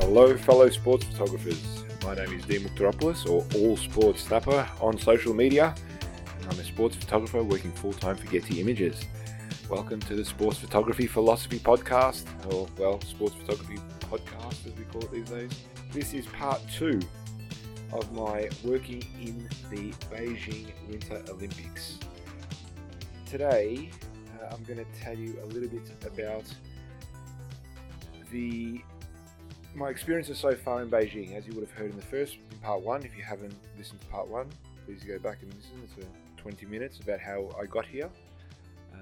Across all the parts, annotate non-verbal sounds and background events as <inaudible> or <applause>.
Hello, fellow sports photographers. My name is Dean Mouhtaropoulos, or All Sports Snapper on social media. I'm a sports photographer working full time for Getty Images. Welcome to the Sports Photography Philosophy Podcast, or, well, Sports Photography Podcast as we call it these days. This is part two of my working in the Beijing Winter Olympics. Today, uh, I'm going to tell you a little bit about the my experiences so far in Beijing, as you would have heard in the first in part one. If you haven't listened to part one, please go back and listen. It's a 20 minutes about how I got here.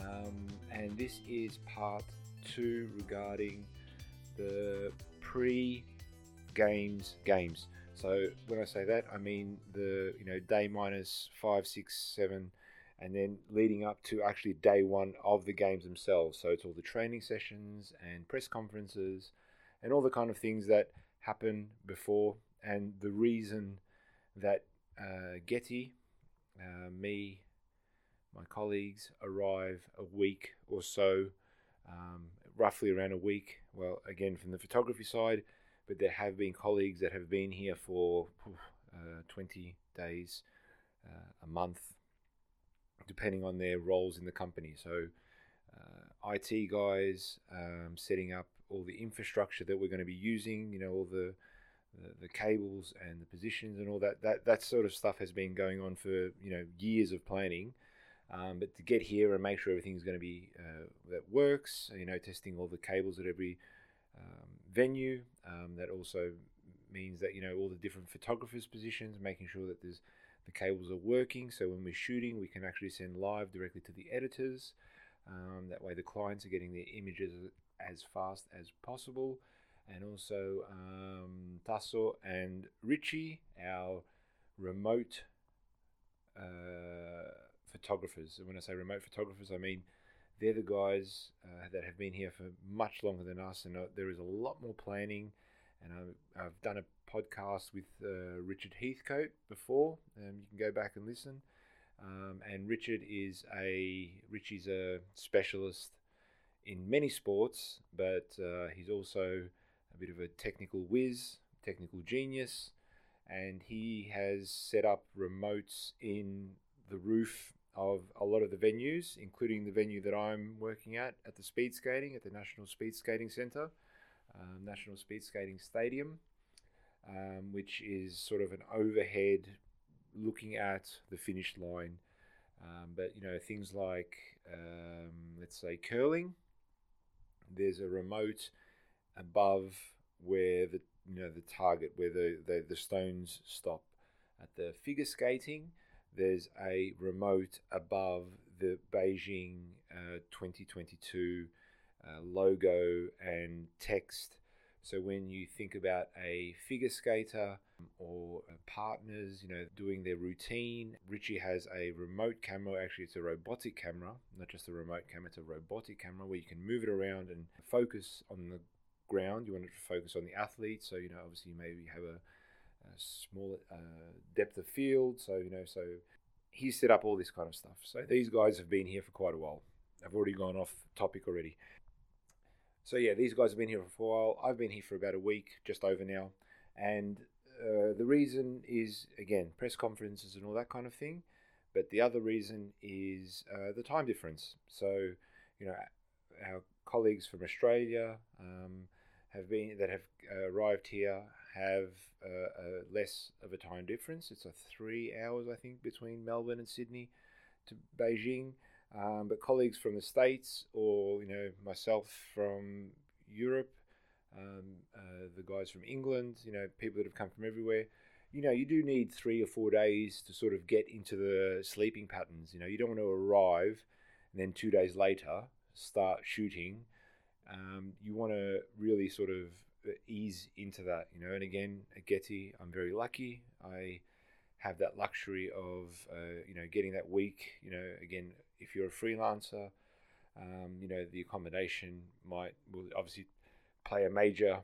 Um, and this is part two regarding the pre-games games. So when I say that, I mean the you know day minus five, six, seven, and then leading up to actually day one of the games themselves. So it's all the training sessions and press conferences and all the kind of things that happen before. And the reason that uh, Getty, uh, me, my colleagues arrive a week or so, um, roughly around a week. Well, again, from the photography side, but there have been colleagues that have been here for uh, 20 days, uh, a month, depending on their roles in the company. So, uh, IT guys um, setting up all the infrastructure that we're going to be using, you know, all the, the, the cables and the positions and all that. That that sort of stuff has been going on for you know years of planning. Um, but to get here and make sure everything's going to be uh, that works, you know, testing all the cables at every um, venue. Um, that also means that you know all the different photographers' positions, making sure that there's the cables are working. So when we're shooting, we can actually send live directly to the editors. Um, that way, the clients are getting their images as fast as possible. And also, um, Tasso and Richie, our remote uh, photographers. And when I say remote photographers, I mean they're the guys uh, that have been here for much longer than us, and uh, there is a lot more planning. And I've, I've done a podcast with uh, Richard Heathcote before. Um, you can go back and listen. Um, and Richard is a Richie's a specialist in many sports, but uh, he's also a bit of a technical whiz, technical genius, and he has set up remotes in the roof of a lot of the venues, including the venue that I'm working at at the speed skating at the National Speed Skating Centre, um, National Speed Skating Stadium, um, which is sort of an overhead looking at the finish line. Um, but you know things like um, let's say curling there's a remote above where the you know the target where the, the, the stones stop. At the figure skating, there's a remote above the Beijing uh, 2022 uh, logo and text. So when you think about a figure skater or partners, you know, doing their routine, Richie has a remote camera. Actually, it's a robotic camera, not just a remote camera. It's a robotic camera where you can move it around and focus on the ground. You want it to focus on the athlete. So you know, obviously, you maybe have a, a small uh, depth of field. So you know, so he set up all this kind of stuff. So these guys have been here for quite a while. I've already gone off topic already. So yeah, these guys have been here for a while. I've been here for about a week, just over now, and uh, the reason is again press conferences and all that kind of thing. But the other reason is uh, the time difference. So you know, our colleagues from Australia um, have been that have uh, arrived here have uh, less of a time difference. It's a three hours, I think, between Melbourne and Sydney to Beijing. Um, but colleagues from the States or, you know, myself from Europe, um, uh, the guys from England, you know, people that have come from everywhere, you know, you do need three or four days to sort of get into the sleeping patterns. You know, you don't want to arrive and then two days later start shooting. Um, you want to really sort of uh, ease into that, you know. And again, at Getty, I'm very lucky. I have that luxury of, uh, you know, getting that week. You know, again, if you're a freelancer, um, you know the accommodation might will obviously play a major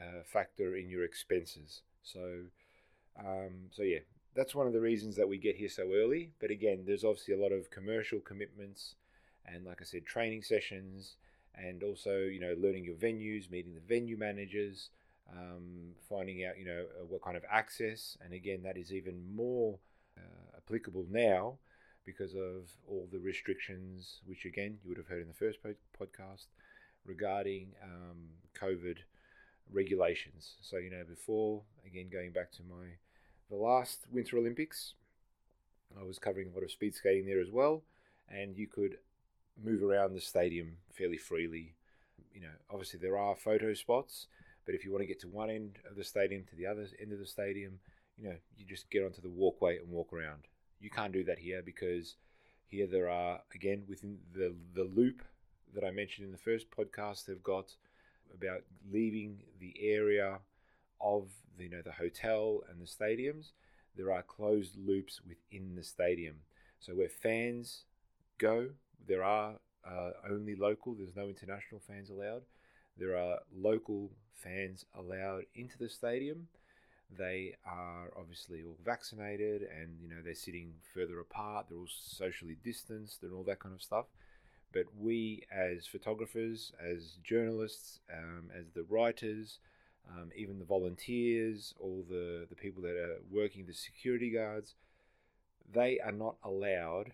uh, factor in your expenses. So, um, so yeah, that's one of the reasons that we get here so early. But again, there's obviously a lot of commercial commitments, and like I said, training sessions, and also you know learning your venues, meeting the venue managers, um, finding out, you know, uh, what kind of access. And again, that is even more uh, applicable now because of all the restrictions, which again, you would have heard in the first podcast regarding um, COVID regulations. So, you know, before, again, going back to my the last Winter Olympics, I was covering a lot of speed skating there as well, and you could move around the stadium fairly freely. You know, obviously there are photo spots, but if you want to get to one end of the stadium to the other end of the stadium, you know, you just get onto the walkway and walk around. You can't do that here because here there are again within the the loop that I mentioned in the first podcast. They've got about leaving the area of you know the hotel and the stadiums. There are closed loops within the stadium. So where fans go, there are uh, only local. There's no international fans allowed. There are local fans allowed into the stadium. They are obviously all vaccinated, and you know they're sitting further apart. They're all socially distanced, and all that kind of stuff. But we, as photographers, as journalists, um, as the writers, um, even the volunteers, all the, the people that are working, the security guards, they are not allowed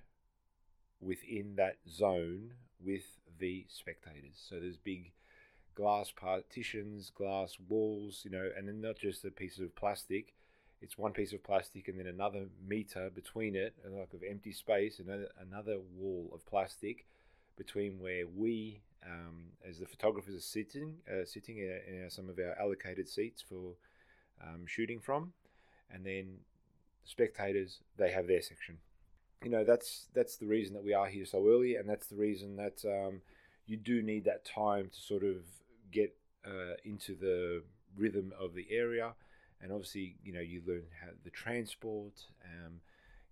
within that zone with the spectators. So there's big glass partitions, glass walls, you know, and then not just a piece of plastic. It's one piece of plastic and then another meter between it, like of empty space, and another wall of plastic between where we, um, as the photographers, are sitting, uh, sitting in, in, some of our allocated seats for um, shooting from, and then spectators they have their section. You know that's that's the reason that we are here so early, and that's the reason that um, you do need that time to sort of get uh, into the rhythm of the area, and obviously you know you learn how the transport. Um,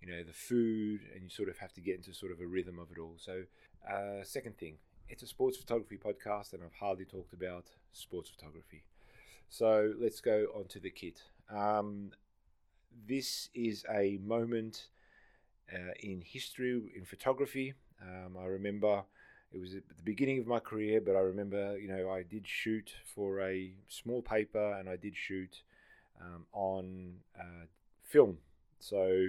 you know the food and you sort of have to get into sort of a rhythm of it all so uh, second thing, it's a sports photography podcast, and I've hardly talked about sports photography. So let's go on to the kit. Um, this is a moment uh, in history in photography. Um, I remember it was at the beginning of my career, but I remember, you know, I did shoot for a small paper and I did shoot um, on uh, film. So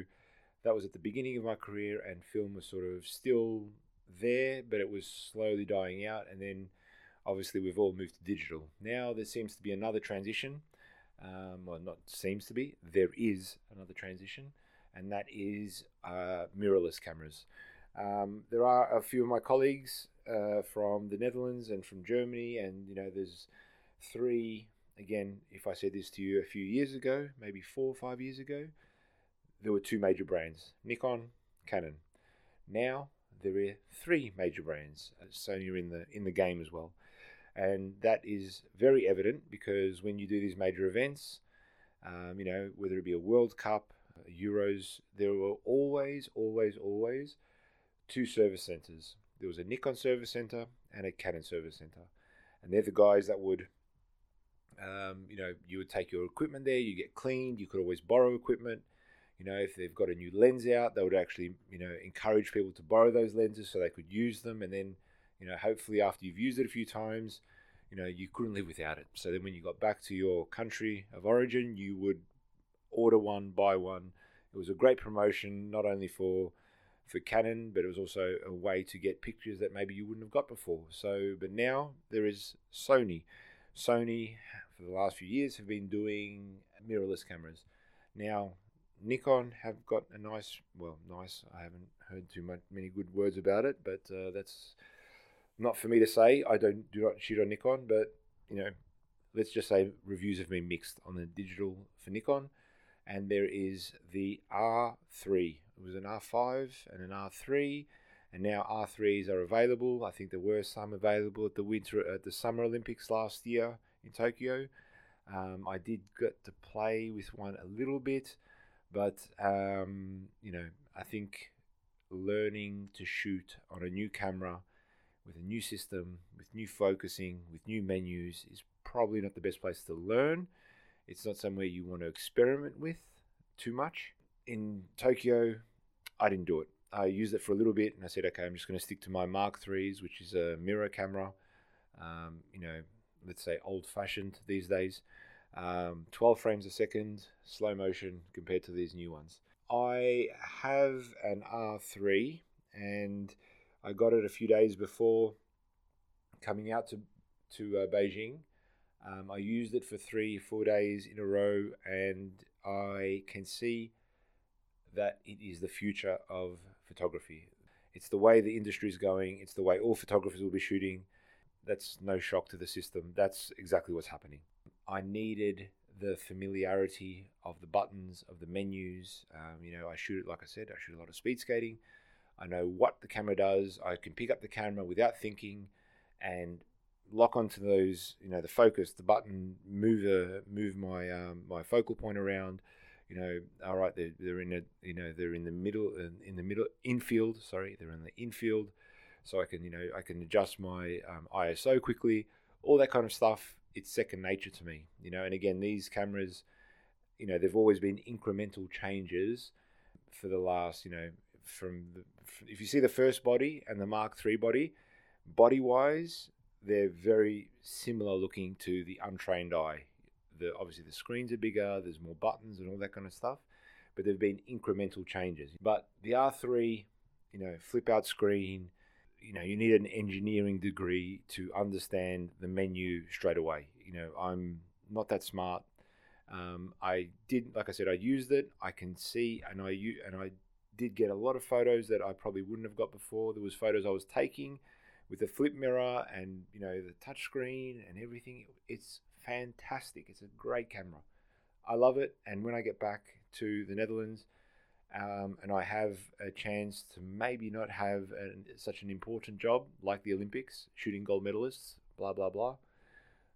that was at the beginning of my career, and film was sort of still there, but it was slowly dying out. And then obviously we've all moved to digital. Now there seems to be another transition. Um, well, not seems to be, there is another transition, and that is uh, mirrorless cameras. Um, there are a few of my colleagues uh, from the Netherlands and from Germany, and you know, there's three. Again, if I said this to you a few years ago, maybe four or five years ago, there were two major brands Nikon, Canon. Now there are three major brands. Uh, Sony are in the in the game as well, and that is very evident because when you do these major events, um, you know whether it be a World Cup, uh, Euros, there were always, always, always two service centers. There was a Nikon service center and a Canon service center, and they're the guys that would. Um, you know, you would take your equipment there, you get cleaned, you could always borrow equipment, you know, if they've got a new lens out, they would actually, you know, encourage people to borrow those lenses so they could use them. And then, you know, hopefully after you've used it a few times, you know, you couldn't live without it. So then when you got back to your country of origin, you would order one, buy one. It was a great promotion, not only for for Canon, but it was also a way to get pictures that maybe you wouldn't have got before. So, but now there is Sony. Sony, for the last few years, have been doing mirrorless cameras. Now, Nikon have got a nice, well, nice. I haven't heard too much, many good words about it, but uh, that's not for me to say. I don't do not shoot on Nikon, but you know, let's just say reviews have been mixed on the digital for Nikon, and there is the R3. It was an R5 and an R3, and now R3s are available. I think there were some available at the winter at the Summer Olympics last year in Tokyo. Um, I did get to play with one a little bit. But um, you know, I think learning to shoot on a new camera with a new system, with new focusing, with new menus is probably not the best place to learn. It's not somewhere you want to experiment with too much. In Tokyo, I didn't do it. I used it for a little bit and I said, okay, I'm just going to stick to my Mark IIIs, which is a mirror camera. Um, you know, let's say old fashioned these days. um, 12 frames a second, slow motion compared to these new ones. I have an R3 and I got it a few days before coming out to, to uh, Beijing. Um, I used it for three, four days in a row, and I can see that it is the future of photography. It's the way the industry is going, it's the way all photographers will be shooting. That's no shock to the system. That's exactly what's happening. I needed the familiarity of the buttons, of the menus. Um, you know, I shoot it, like I said, I shoot a lot of speed skating. I know what the camera does. I can pick up the camera without thinking and lock onto those, you know, the focus, the button, move move my um, my focal point around. You know, all right, they're, they're in a, you know, they're in the middle, in the middle infield. Sorry, they're in the infield, so I can, you know, I can adjust my um, ISO quickly, all that kind of stuff. It's second nature to me, you know. And again, these cameras, you know, they've always been incremental changes for the last, you know, from the, if you see the first body and the Mark III body, body wise, they're very similar looking to the untrained eye. The, obviously, the screens are bigger, there's more buttons and all that kind of stuff, but there have been incremental changes. But the R3, you know, flip out screen, you know, you need an engineering degree to understand the menu straight away. You know, I'm not that smart. Um, I did, like I said, I used it. I can see, and I and I did get a lot of photos that I probably wouldn't have got before. There was photos I was taking with the flip mirror and you know the touchscreen and everything. It's fantastic. It's a great camera. I love it. And when I get back to the Netherlands, um, and I have a chance to maybe not have such an important job like the Olympics, shooting gold medalists, blah blah blah,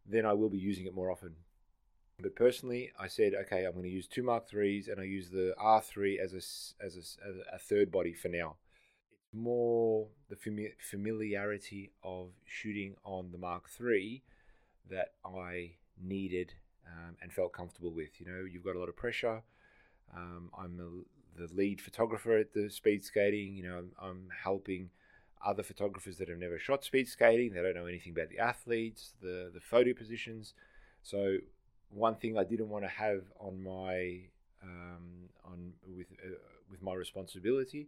then I will be using it more often. But personally, I said, okay, I'm going to use two Mark threes, and I use the R3 as a as a, as a third body for now more the fami- familiarity of shooting on the Mark III that I needed um, and felt comfortable with. You know, you've got a lot of pressure. Um, I'm the, the lead photographer at the speed skating. You know, I'm, I'm, helping other photographers that have never shot speed skating. They don't know anything about the athletes, the the photo positions. So one thing I didn't want to have on my um, on with uh, with my responsibility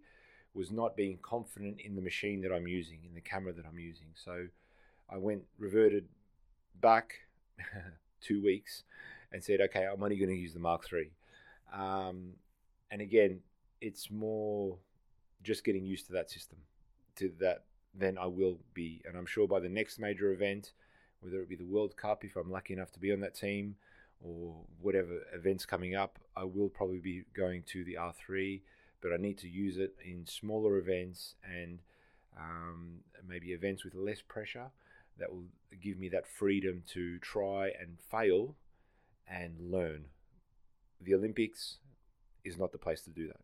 was not being confident in the machine that I'm using, in the camera that I'm using. So I went, reverted back <laughs> two weeks and said, okay, I'm only going to use the Mark III. Um, and again, it's more just getting used to that system, to that, then I will be. And I'm sure by the next major event, whether it be the World Cup, if I'm lucky enough to be on that team, or whatever events coming up, I will probably be going to the R3 but I need to use it in smaller events and um, maybe events with less pressure that will give me that freedom to try and fail and learn. The Olympics is not the place to do that.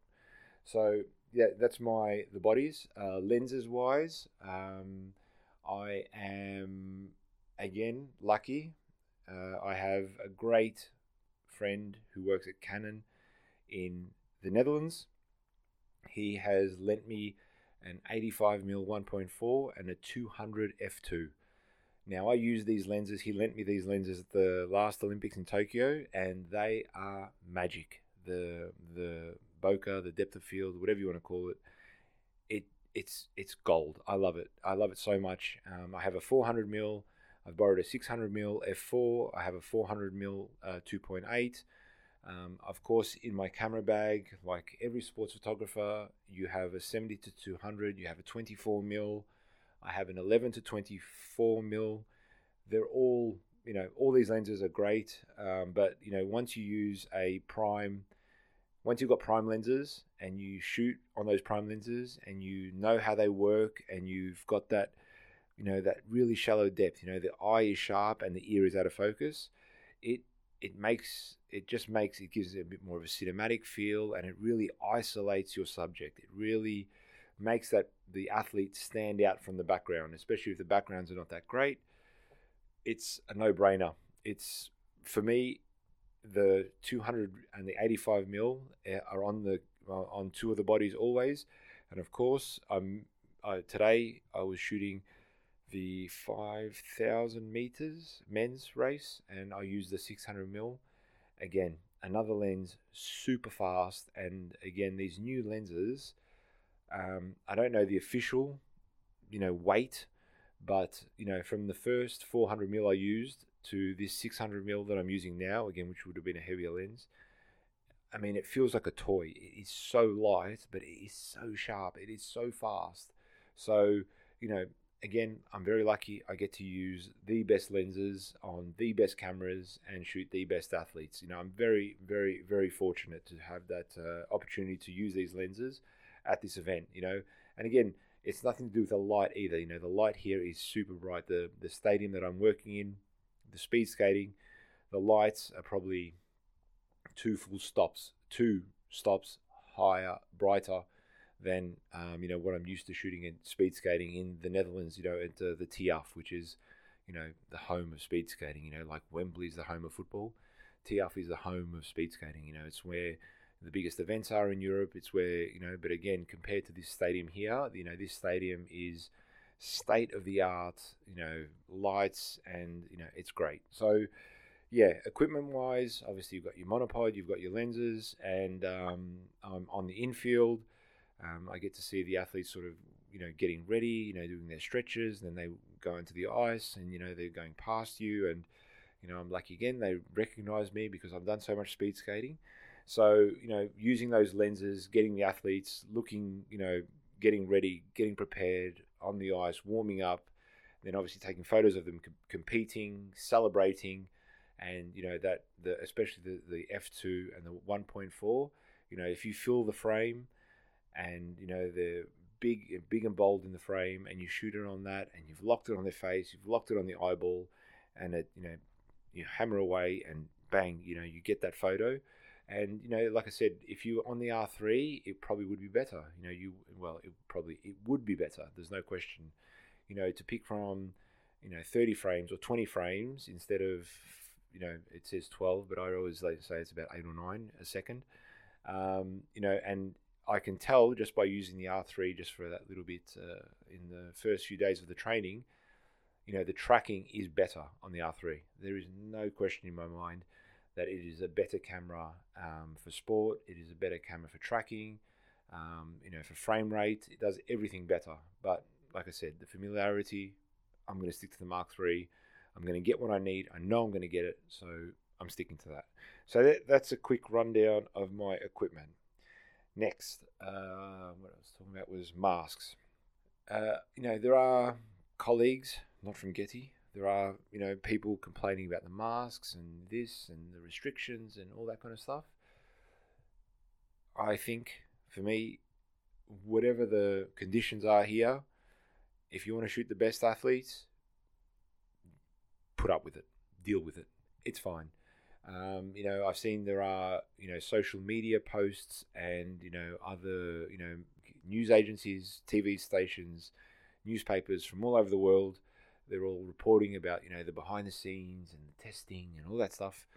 So yeah, that's my the bodies. Uh, lenses wise, um, I am again lucky. Uh, I have a great friend who works at Canon in the Netherlands he has lent me an 85mm 1.4 and a 200 f2. Now I use these lenses. He lent me these lenses at the last Olympics in Tokyo, and they are magic. The the bokeh, the depth of field, whatever you want to call it, it it's it's gold. I love it. I love it so much. Um, I have a 400 mil. I've borrowed a 600 mil f4. I have a 400 mil uh, 2.8. Um, of course, in my camera bag, like every sports photographer, you have a 70 to 200, you have a 24 mil, I have an 11 to 24 mil. They're all, you know, all these lenses are great, um, but you know, once you use a prime, once you've got prime lenses and you shoot on those prime lenses and you know how they work and you've got that, you know, that really shallow depth, you know, the eye is sharp and the ear is out of focus, it it makes it just makes it gives it a bit more of a cinematic feel and it really isolates your subject. It really makes that the athlete stand out from the background especially if the backgrounds are not that great. It's a no-brainer. It's for me the 200 and the 85 mil eh, are on the on two of the bodies always. And of course i'm uh, today i was shooting the 5,000 meters men's race, and I used the 600 mil. Again, another lens, super fast, and again, these new lenses. Um, I don't know the official, you know, weight, but you know, from the first 400 mil I used to this 600 mil that I'm using now, again, which would have been a heavier lens. I mean, it feels like a toy. It is so light, but it is so sharp. It is so fast. So, you know, again, I'm very lucky. I get to use the best lenses on the best cameras and shoot the best athletes. You know, I'm very, very, very fortunate to have that uh, opportunity to use these lenses at this event. You know, and again, it's nothing to do with the light either. You know, the light here is super bright. The the stadium that I'm working in, the speed skating, the lights are probably two full stops, two stops higher, brighter than um, you know what I'm used to shooting in speed skating in the Netherlands. You know, at uh, the Thialf, which is you know the home of speed skating. You know, like Wembley is the home of football. Thialf is the home of speed skating. You know, it's where the biggest events are in Europe. It's where you know, but again, compared to this stadium here, you know, this stadium is state of the art. You know, lights and you know, it's great. So yeah, equipment wise, obviously you've got your monopod, you've got your lenses, and um, um, on the infield, um, I get to see the athletes sort of you know getting ready, you know, doing their stretches, and then they go into the ice, and you know they're going past you, and you know I'm lucky again they recognize me because I've done so much speed skating. So you know, using those lenses, getting the athletes looking, you know, getting ready, getting prepared on the ice, warming up, then obviously taking photos of them competing, celebrating and you know that the especially the, the f2 and the 1.4 you know if you fill the frame and you know the big big and bold in the frame and you shoot it on that and you've locked it on their face you've locked it on the eyeball and it you know you hammer away and bang you know you get that photo and you know like i said if you were on the r3 it probably would be better you know you well it probably it would be better there's no question you know to pick from you know 30 frames or 20 frames instead of you know, it says 12, but I always like to say it's about eight or nine a second. Um, you know, and I can tell just by using the R3 just for that little bit uh, in the first few days of the training, you know, the tracking is better on the R3. There is no question in my mind that it is a better camera um, for sport. It is a better camera for tracking. Um, you know, for frame rate, it does everything better. But like I said, the familiarity, I'm going to stick to the Mark III. I'm going to get what I need. I know I'm going to get it, so I'm sticking to that. So that, that's a quick rundown of my equipment. Next, uh, what I was talking about was masks. Uh, you know, there are colleagues, not from Getty, there are, you know, people complaining about the masks and this and the restrictions and all that kind of stuff. I think for me, whatever the conditions are here, if you want to shoot the best athletes, put up with it, deal with it. It's fine. Um, you know, I've seen there are you know social media posts and you know other you know news agencies, TV stations, newspapers from all over the world. They're all reporting about you know the behind the scenes and the testing and all that stuff.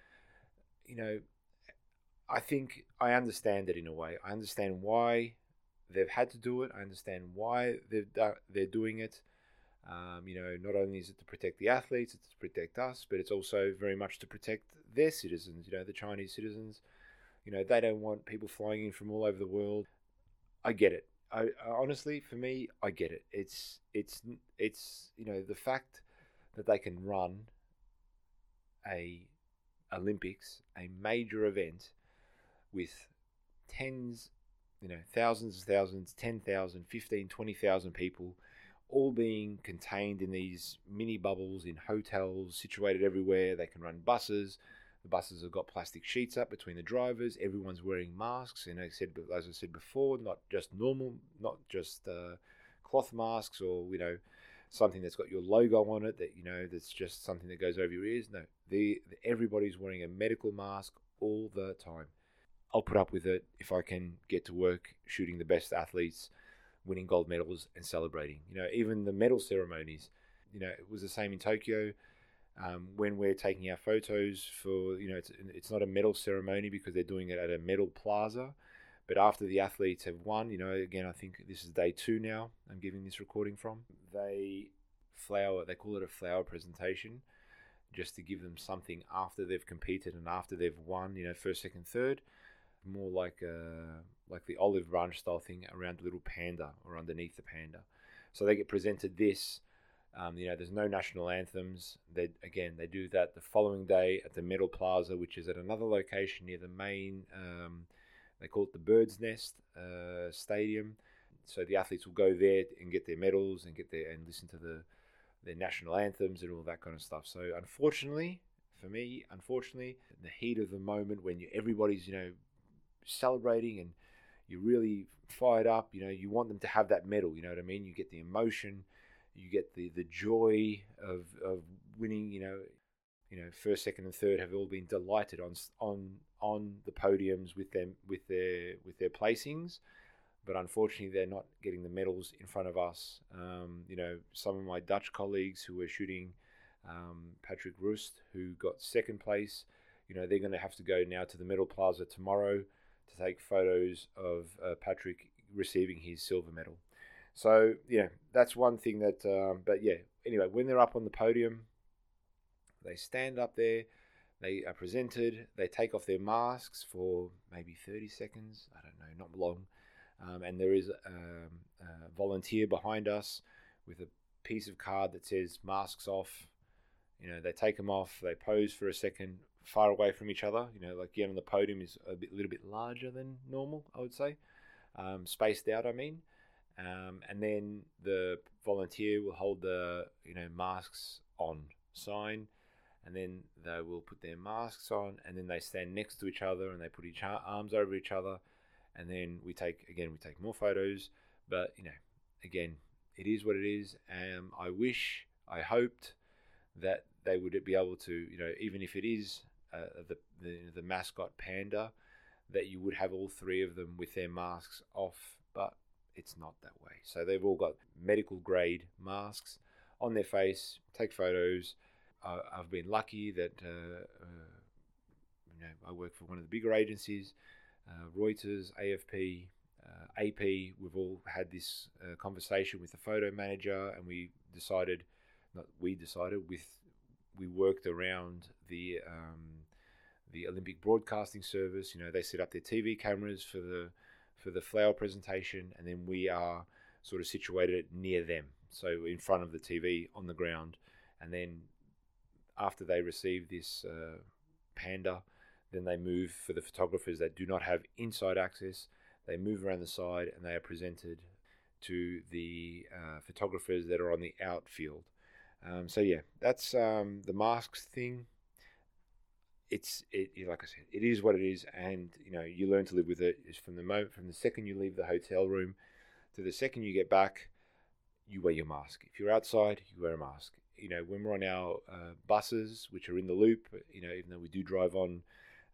You know, I think I understand it in a way. I understand why they've had to do it. I understand why they've they're doing it. Um, you know, not only is it to protect the athletes, it's to protect us, but it's also very much to protect their citizens. You know, the Chinese citizens. You know, they don't want people flying in from all over the world. I get it. I, honestly, for me, I get it. It's it's it's you know the fact that they can run a Olympics, a major event, with tens, you know, thousands, thousands, 10,000, 15, 20,000 people all being contained in these mini bubbles in hotels situated everywhere. They can run buses. The buses have got plastic sheets up between the drivers. Everyone's wearing masks, and I said, as I said before, not just normal, not just uh, cloth masks or you know something that's got your logo on it that you know that's just something that goes over your ears. No, the, the everybody's wearing a medical mask all the time. I'll put up with it if I can get to work shooting the best athletes winning gold medals and celebrating. You know, even the medal ceremonies, you know, it was the same in Tokyo. Um, when we're taking our photos for, you know, it's, it's not a medal ceremony because they're doing it at a medal plaza. But after the athletes have won, you know, again, I think this is day two now. I'm giving this recording from. They flower. They call it a flower presentation, just to give them something after they've competed and after they've won. You know, first, second, third. More like a like the olive branch style thing around the little panda or underneath the panda. So they get presented this. Um, you know, there's no national anthems. They again they do that the following day at the Medal Plaza, which is at another location near the main. Um, they call it the Bird's Nest uh, Stadium. So the athletes will go there and get their medals and get there and listen to the their national anthems and all that kind of stuff. So unfortunately, for me, unfortunately, the heat of the moment when you, everybody's you know celebrating and you're really fired up, you know, you want them to have that medal. You know what I mean? You get the emotion, you get the the joy of of winning. You know, you know, first, second, and third have all been delighted on on on the podiums with them with their with their placings, but unfortunately they're not getting the medals in front of us. Um, you know, some of my Dutch colleagues who were shooting, um, Patrick Roest, who got second place, you know, they're going to have to go now to the Medal Plaza tomorrow to take photos of uh, Patrick receiving his silver medal. So yeah, that's one thing that. Um, but yeah, anyway, when they're up on the podium, they stand up there they are presented, they take off their masks for maybe 30 seconds, I don't know, not long. Um, and there is um, a volunteer behind us with a piece of card that says masks off. You know, they take them off, they pose for a second, far away from each other. You know, like on the podium is a bit, little bit larger than normal, I would say, um, spaced out. I mean, um, and then the volunteer will hold the you know masks on sign, and then they will put their masks on, and then they stand next to each other, and they put each arms over each other, and then we take again we take more photos. But you know, again, it is what it is. Um, I wish, I hoped that they would be able to, you know, even if it is uh, the, the the mascot panda, that you would have all three of them with their masks off, but it's not that way. So they've all got medical grade masks on their face, take photos, I, have been lucky that uh, uh, you know I work for one of the bigger agencies, uh, Reuters, AFP, AP. We've all had this conversation with the photo manager, and we decided, not we decided, with we worked around the um, the Olympic Broadcasting Service. You know, they set up their TV cameras for the for the flower presentation, and then we are sort of situated near them, so in front of the TV on the ground, and then after they receive this uh, Panda, then they move for the photographers that do not have inside access. They move around the side and they are presented to the uh, photographers that are on the outfield. Um, so yeah, that's um, the masks thing. It's it like I said, it is what it is, and you know you learn to live with it. Is from the moment from the second you leave the hotel room to the second you get back, you wear your mask. If you're outside, you wear a mask you know, when we're on our uh, buses, which are in the loop, you know, even though we do drive on,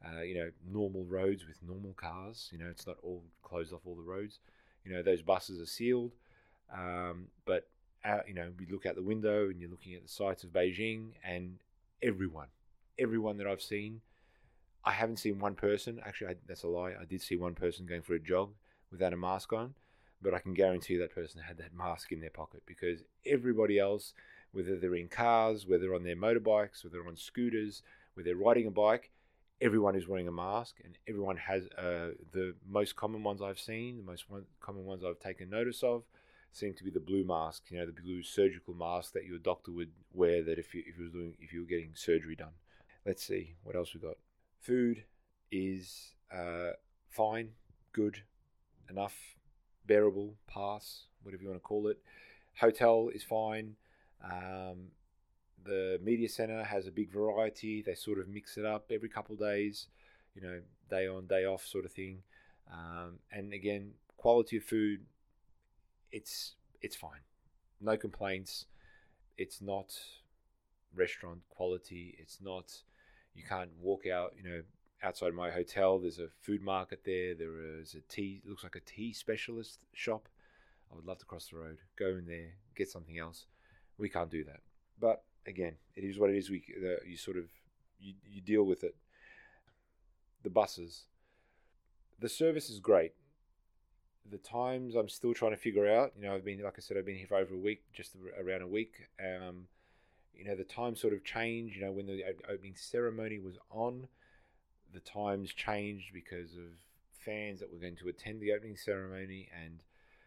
uh, you know, normal roads with normal cars, you know, it's not all closed off all the roads. You know, those buses are sealed, um, but out, you know, we look out the window and you're looking at the sights of Beijing, and everyone, everyone that I've seen, I haven't seen one person. Actually, I, that's a lie. I did see one person going for a jog without a mask on, but I can guarantee that person had that mask in their pocket because everybody else whether they're in cars, whether on their motorbikes, whether on scooters, whether they're riding a bike, everyone is wearing a mask and everyone has uh, the most common ones I've seen, the most one, common ones I've taken notice of seem to be the blue mask, you know, the blue surgical mask that your doctor would wear that if you, if you was doing if you were getting surgery done. Let's see what else we got. Food is uh, fine, good, enough, bearable, pass, whatever you want to call it. Hotel is fine. Um, the media center has a big variety. They sort of mix it up every couple of days, you know, day on, day off sort of thing. Um, and again, quality of food, it's it's fine, no complaints. It's not restaurant quality. It's not. You can't walk out, you know, outside my hotel. There's a food market there. There is a tea. Looks like a tea specialist shop. I would love to cross the road, go in there, get something else. We can't do that. But again, it is what it is. We uh, you sort of you, you deal with it. The buses, the service is great. the times I'm still trying to figure out. You know, I've been like I said, I've been here for over a week, just around a week. Um, you know, the time sort of changed. You know, when the opening ceremony was on, the times changed because of fans that were going to attend the opening ceremony, and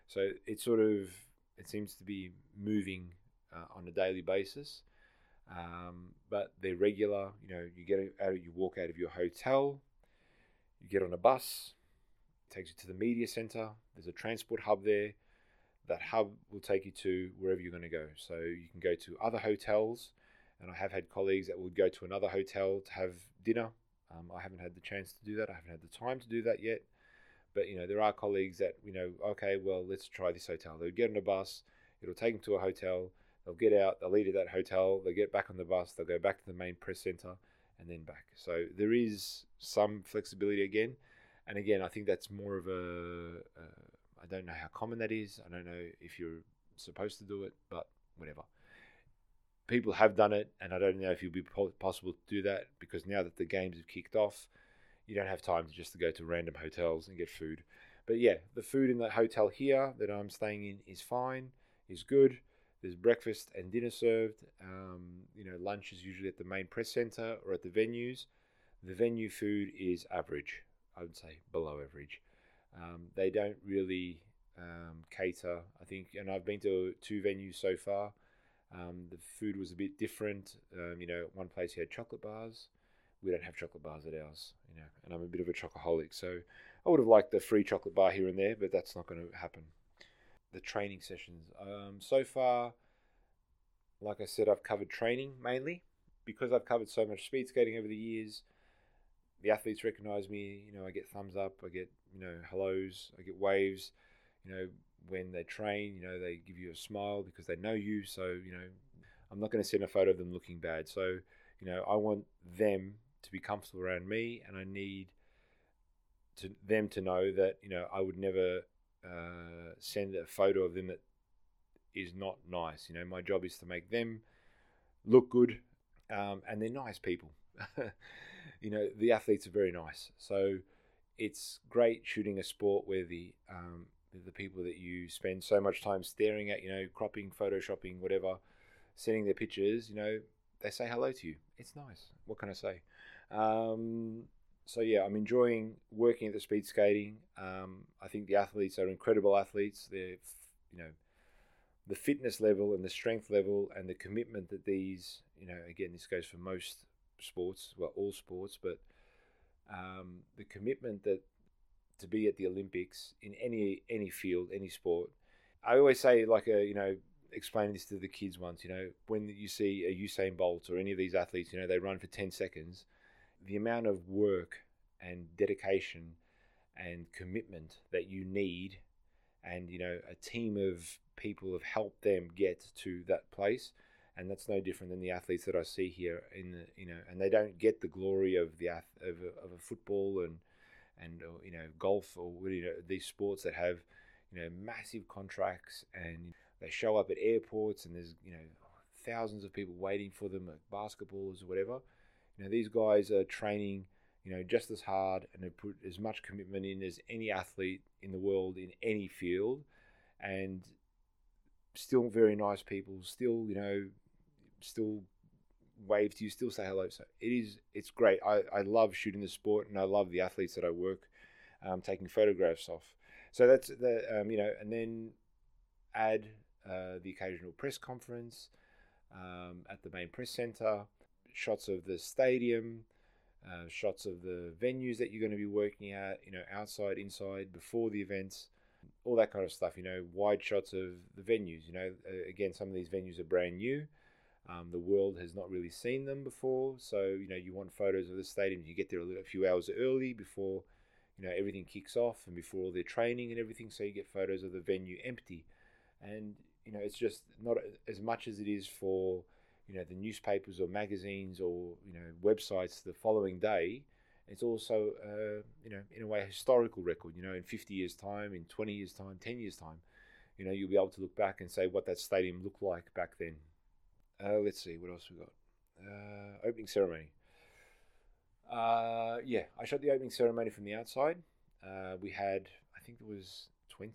so it sort of it seems to be moving uh, on a daily basis. Um, but they're regular. You know, you get out, you walk out of your hotel, you get on a bus, takes you to the media center. There's a transport hub there. That hub will take you to wherever you're going to go. So you can go to other hotels, and I have had colleagues that would go to another hotel to have dinner. Um, I haven't had the chance to do that. I haven't had the time to do that yet. But you know, there are colleagues that you know, okay, well, let's try this hotel. They'll get on a bus. It'll take them to a hotel. They'll get out. They'll eat at that hotel. They'll get back on the bus. They'll go back to the main press center and then back. So there is some flexibility again. And again, I think that's more of a. Uh, I don't know how common that is. I don't know if you're supposed to do it, but whatever. People have done it, and I don't know if it'll be possible to do that because now that the games have kicked off, you don't have time to just to go to random hotels and get food. But yeah, the food in the hotel here that I'm staying in is fine, is good. There's breakfast and dinner served. Um, you know, lunch is usually at the main press center or at the venues. The venue food is average. I would say below average. Um, they don't really um, cater, I think, and I've been to two venues so far. Um, the food was a bit different. Um, you know, one place had chocolate bars. We don't have chocolate bars at ours, you know, and I'm a bit of a chocoholic, so I would have liked the free chocolate bar here and there, but that's not going to happen. The training sessions. Um, so far, like I said, I've covered training mainly because I've covered so much speed skating over the years the athletes recognize me. You know, I get thumbs up, I get you know hellos, I get waves. You know, when they train, you know, they give you a smile because they know you. So you know, I'm not going to send a photo of them looking bad. So you know, I want them to be comfortable around me, and I need to them to know that you know I would never uh, send a photo of them that is not nice. You know, my job is to make them look good, um, and they're nice people. <laughs> you know, the athletes are very nice. So it's great shooting a sport where the um, the people that you spend so much time staring at, you know, cropping, photoshopping, whatever, sending their pictures, you know, they say hello to you. It's nice. What can I say? Um, so yeah, I'm enjoying working at the speed skating. Um, I think the athletes are incredible athletes. They're, you know, the fitness level and the strength level and the commitment that these, you know, again, this goes for most sports, well, all sports, but um, the commitment that to be at the Olympics in any any field, any sport. I always say, like a you know, explaining this to the kids once. You know, when you see a Usain Bolt or any of these athletes, you know, they run for ten seconds. The amount of work and dedication and commitment that you need, and you know, a team of people have helped them get to that place and that's no different than the athletes that I see here in the you know, and they don't get the glory of the of a, of a football and and you know golf or you know these sports that have you know massive contracts and they show up at airports and there's you know thousands of people waiting for them at basketballs or whatever. You know these guys are training you know just as hard and they put as much commitment in as any athlete in the world in any field, and still very nice people, still you know still wave to you, still say hello. So it is, it's great. I, I love shooting the sport and I love the athletes that I work um, taking photographs of. So that's the, um, you know, and then add uh, the occasional press conference um, at the main press center, shots of the stadium, uh, shots of the venues that you're going to be working at, you know, outside, inside, before the events, all that kind of stuff, you know, wide shots of the venues. You know, uh, again, some of these venues are brand new. Um, the world has not really seen them before, so you know you want photos of the stadium. You get there a, little, a few hours early before you know everything kicks off and before all their training and everything, so you get photos of the venue empty. And you know it's just not as much as it is for you know the newspapers or magazines or you know websites the following day. It's also uh, you know in a way a historical record. You know in 50 years time, in 20 years time, 10 years time, you know you'll be able to look back and say what that stadium looked like back then. Uh, let's see what else we got. Uh, opening ceremony. Uh, yeah, I shot the opening ceremony from the outside. Uh, we had, I think there was 20,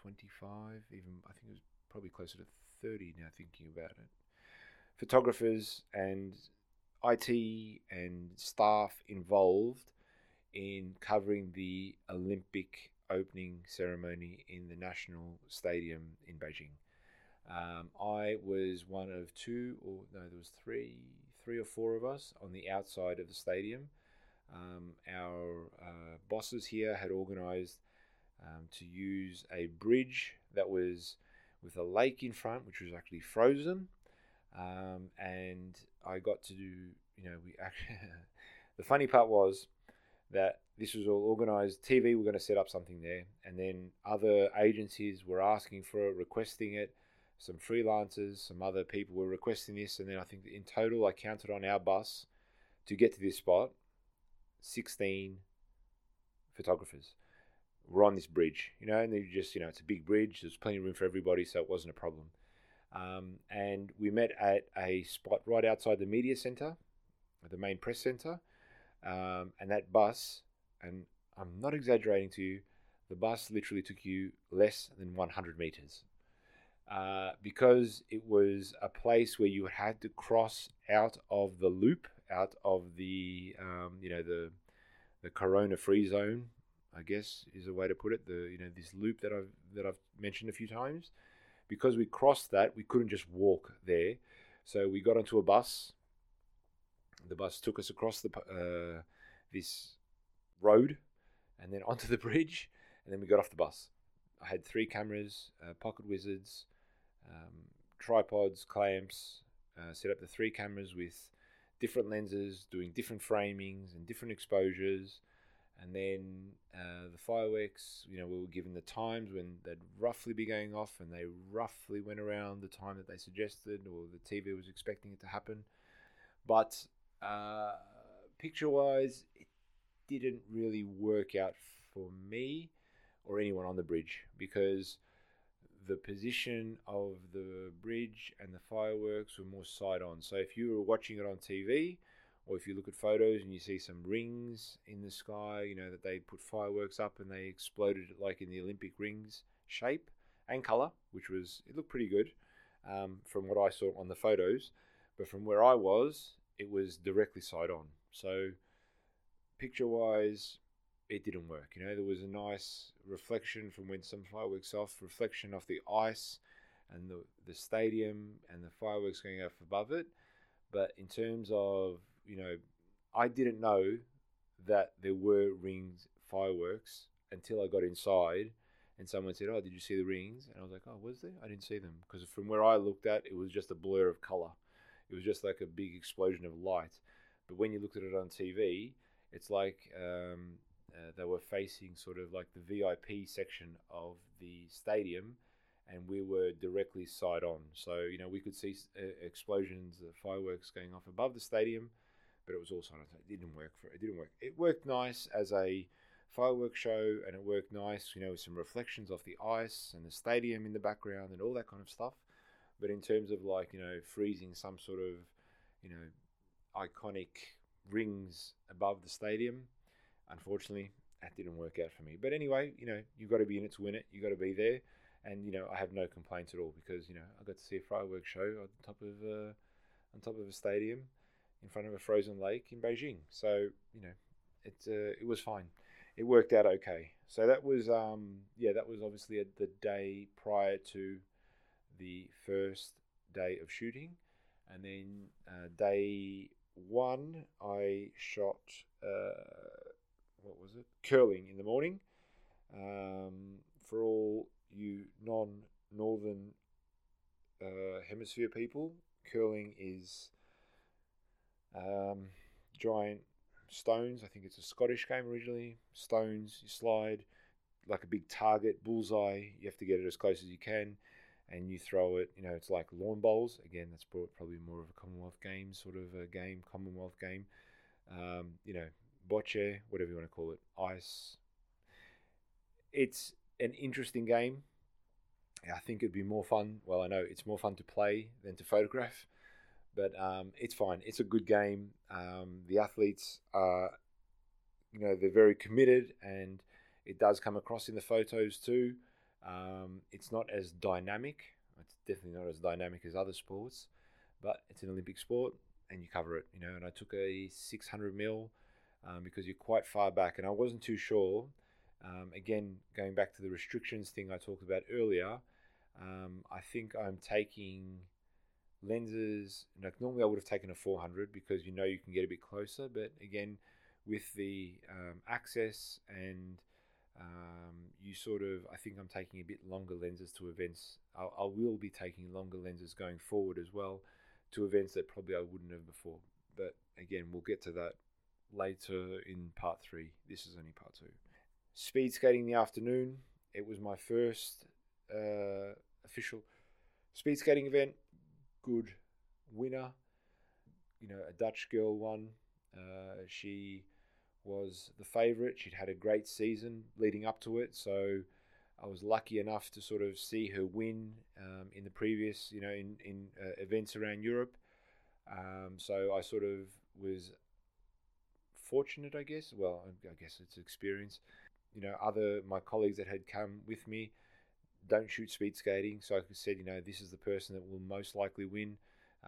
25, even I think it was probably closer to 30 now thinking about it. Photographers and IT and staff involved in covering the Olympic opening ceremony in the National Stadium in Beijing. Um, I was one of two, or no, there was three, three or four of us on the outside of the stadium. Um, our uh, bosses here had organised um, to use a bridge that was with a lake in front, which was actually frozen. Um, and I got to do, you know, we actually, <laughs> the funny part was that this was all organized. TV were going to set up something there, and then other agencies were asking for it, requesting it. Some freelancers, some other people were requesting this, and then I think in total I counted on our bus to get to this spot 16 photographers were on this bridge, you know, and they just, you know, it's a big bridge, there's plenty of room for everybody, so it wasn't a problem. Um, and we met at a spot right outside the media center, the main press center, um, and that bus, and I'm not exaggerating to you, the bus literally took you less than 100 meters. Uh, because it was a place where you had to cross out of the loop, out of the um, you know the the corona free zone, I guess is a way to put it. The you know this loop that I've that I've mentioned a few times. Because we crossed that, we couldn't just walk there, so we got onto a bus. The bus took us across the uh, this road, and then onto the <laughs> bridge, and then we got off the bus. I had three cameras, uh, pocket wizards, um, tripods, clamps, uh, set up the three cameras with different lenses, doing different framings and different exposures. And then uh, the fireworks, you know, we were given the times when they'd roughly be going off, and they roughly went around the time that they suggested or the TV was expecting it to happen. But uh, picture wise, it didn't really work out for me or anyone on the bridge because the position of the bridge and the fireworks were more side on. So if you were watching it on TV, or if you look at photos and you see some rings in the sky, you know that they put fireworks up and they exploded like in the Olympic rings shape and color, which was it looked pretty good um, from what I saw on the photos. But from where I was, it was directly side on. So picture wise, it didn't work. You know, there was a nice reflection from when some fireworks off, reflection off the ice and the, the stadium and the fireworks going off above it. But in terms of, you know, I didn't know that there were rings fireworks until I got inside and someone said, Oh, did you see the rings? And I was like, Oh, was there? I didn't see them. Because from where I looked at, it was just a blur of color. It was just like a big explosion of light. But when you looked at it on TV, it's like um, uh, they were facing sort of like the VIP section of the stadium, and we were directly side on. So you know we could see uh, explosions, uh, fireworks going off above the stadium, but it was side. It didn't work for it. Didn't work. It worked nice as a fireworks show, and it worked nice. You know, with some reflections off the ice and the stadium in the background and all that kind of stuff. But in terms of like you know freezing some sort of you know iconic rings above the stadium unfortunately, that didn't work out for me. But anyway, you know, you've got to be in it to win it. You've got to be there. And, you know, I have no complaints at all because, you know, I got to see a fireworks show on top of uh, on top of a stadium in front of a frozen lake in Beijing. So, you know, it, uh, it was fine. It worked out okay. So that was, um, yeah, that was obviously the day prior to the first day of shooting. And then uh, day one, I shot uh, what was it? Curling in the morning. Um, for all you non-northern uh, hemisphere people, curling is um, giant stones. I think it's a Scottish game originally. Stones, you slide like a big target, bullseye. You have to get it as close as you can, and you throw it. You know, it's like lawn bowls. Again, that's probably more of a Commonwealth game sort of a game, Commonwealth game. Um, you know, bocce, whatever you want to call it, ice. It's an interesting game. I think it'd be more fun. Well, I know it's more fun to play than to photograph, but um, it's fine. It's a good game. Um, the athletes are, you know, they're very committed, and It does come across in the photos too. Um, it's not as dynamic. It's definitely not as dynamic as other sports, but it's an Olympic sport and you cover it, you know. And I took a 600 mil um, because you're quite far back, and I wasn't too sure. Um, again, going back to the restrictions thing I talked about earlier, um, I think I'm taking lenses. Like normally, I would have taken a 400 because you know you can get a bit closer, but again, with the um, access and um, you sort of, I think I'm taking a bit longer lenses to events. I'll, I will be taking longer lenses going forward as well to events that probably I wouldn't have before. But again, we'll get to that later in part three. This is only part two. Speed skating in the afternoon. It was my first uh, official speed skating event. Good winner. You know, a Dutch girl won. Uh, she was the favourite. She'd had a great season leading up to it, so I was lucky enough to sort of see her win um, in the previous, you know, in in uh, events around Europe. Um, so I sort of was fortunate, I guess. Well, I guess it's experience. You know, other my colleagues that had come with me don't shoot speed skating, so I said, you know, this is the person that will most likely win.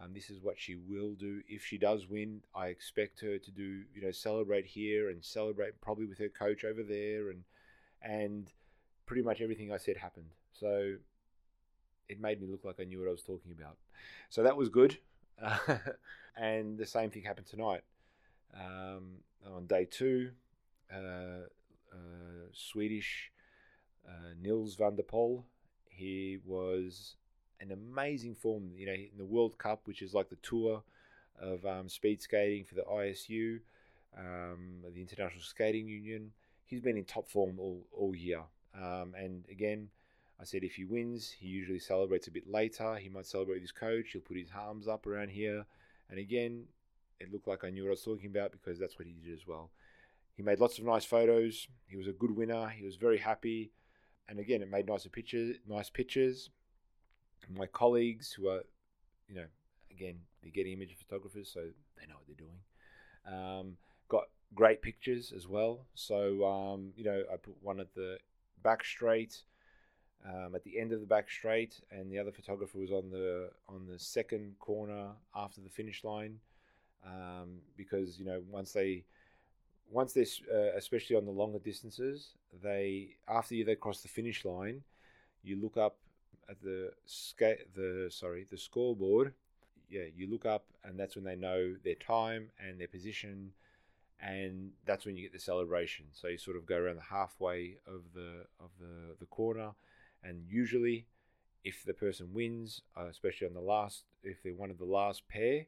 Um, this is what she will do if she does win. I expect her to do, you know, celebrate here and celebrate probably with her coach over there, and and pretty much everything I said happened. So it made me look like I knew what I was talking about. So that was good. <laughs> and the same thing happened tonight. Um, on day two, uh, uh, Swedish uh, Nils van der Poel. He was an amazing form. You know, in the World Cup, which is like the tour of um, speed skating for the ISU, um, the International Skating Union. He's been in top form all, all year. Um, and again, I said if he wins, he usually celebrates a bit later. He might celebrate with his coach. He'll put his arms up around here. And again, it looked like I knew what I was talking about because that's what he did as well. He made lots of nice photos. He was a good winner. He was very happy. And again, it made nicer pictures, nice pictures. My colleagues who are, you know, again, they're Getty image photographers, so they know what they're doing. Um, got great pictures as well. So, um, you know, I put one at the back straight, um, at the end of the back straight, and the other photographer was on the on the second corner after the finish line, um, because you know once they once they uh, especially on the longer distances, they after you they cross the finish line, you look up at the skate the sorry the scoreboard. Yeah, you look up, and that's when they know their time and their position and that's when you get the celebration. So you sort of go around the halfway of the of the the corner, and usually, if the person wins, uh, especially on the last, if they're one of the last pair,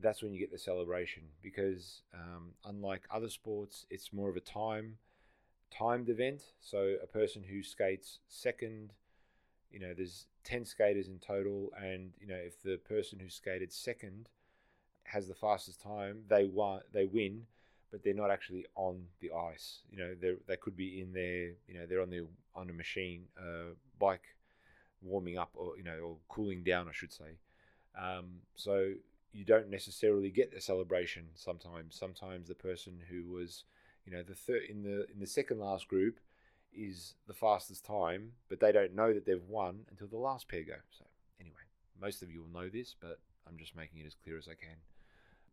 that's when you get the celebration. Because um, unlike other sports, it's more of a time timed event. So a person who skates second, you know, there's ten skaters in total, and you know if the person who skated second has the fastest time, they won, they win but they're not actually on the ice. You know, they they could be in there. You know, they're on the on a machine, uh, bike, warming up or you know, or cooling down, I should say. Um, so you don't necessarily get the celebration. Sometimes, sometimes the person who was, you know, the third in the in the second last group is the fastest time, but they don't know that they've won until the last pair go. So anyway, most of you will know this, but I'm just making it as clear as I can.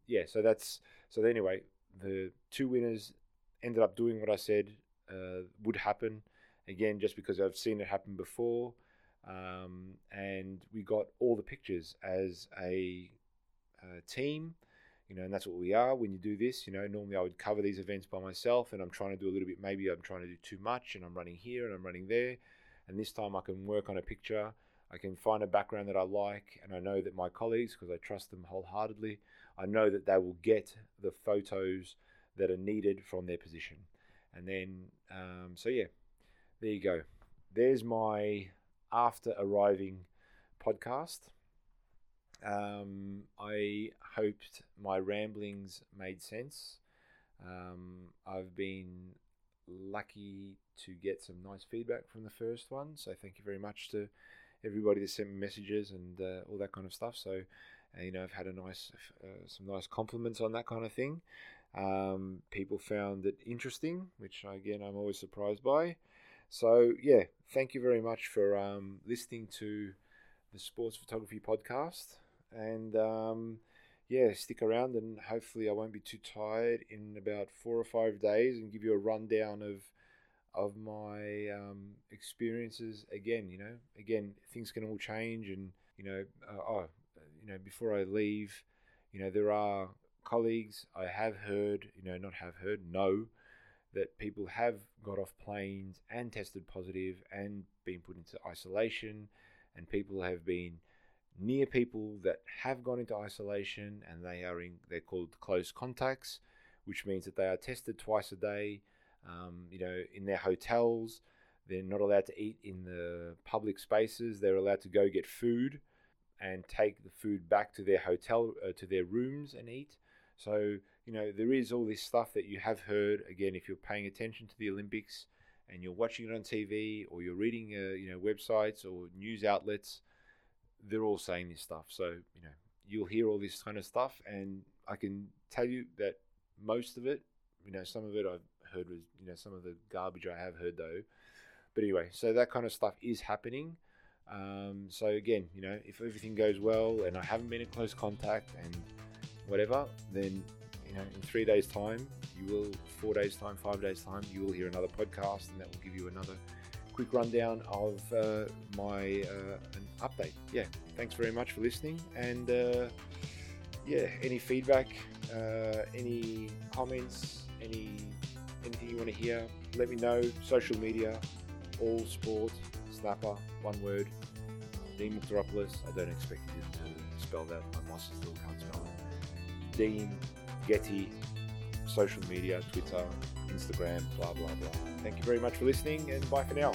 Yeah, so that's so anyway, the two winners ended up doing what I said uh, would happen. Again, just because I've seen it happen before, um, and we got all the pictures as a, team you know, and that's what we are when you do this. You know, normally I would cover these events by myself, and I'm trying to do a little bit. Maybe I'm trying to do too much, and I'm running here and I'm running there. And this time I can work on a picture. I can find a background that I like, and I know that my colleagues, because I trust them wholeheartedly, I know that they will get the photos that are needed from their position. And then, um, so yeah, there you go. There's my after arriving podcast. Um, I hoped my ramblings made sense. Um, I've been lucky to get some nice feedback from the first one, so thank you very much to everybody that sent me messages and uh, all that kind of stuff. So and, you know, I've had a nice, uh, some nice compliments on that kind of thing. Um, people found it interesting, which again I'm always surprised by. So yeah, thank you very much for um, listening to the Sports Photography Podcast, and um, yeah, stick around and hopefully I won't be too tired in about four or five days and give you a rundown of of my um, experiences again. You know, again things can all change, and you know, uh, oh, you know, before I leave, you know, there are colleagues I have heard, you know, not have heard, know that people have got off planes and tested positive and been put into isolation, and people have been near people that have gone into isolation and they are in they're called close contacts which means that they are tested twice a day um, you know in their hotels. They're not allowed to eat in the public spaces. They're allowed to go get food and take the food back to their hotel uh, to their rooms and eat. So you know there is all this stuff that you have heard. Again if you're paying attention to the olympics and you're watching it on tv or you're reading uh, you know websites or news outlets they're all saying this stuff. So, you know, you'll hear all this kind of stuff, and I can tell you that most of it, you know, some of it I've heard was, you know, some of the garbage I have heard though. But anyway, so that kind of stuff is happening. Um, so again, you know, if everything goes well and I haven't been in close contact and whatever, then you know, in three days' time, you will, four days' time, five days' time, you will hear another podcast, and that will give you another quick rundown of uh, my uh, an update. Yeah, thanks very much for listening, and uh, yeah, any feedback, any comments, any anything you want to hear, let me know. Social media, all sport, snapper, one word. Dean Mouhtaropoulos. I don't expect you to spell that. My boss still can't spell it. Dean Getty, social media, Twitter, Instagram, blah, blah, blah. Thank you very much for listening and bye for now.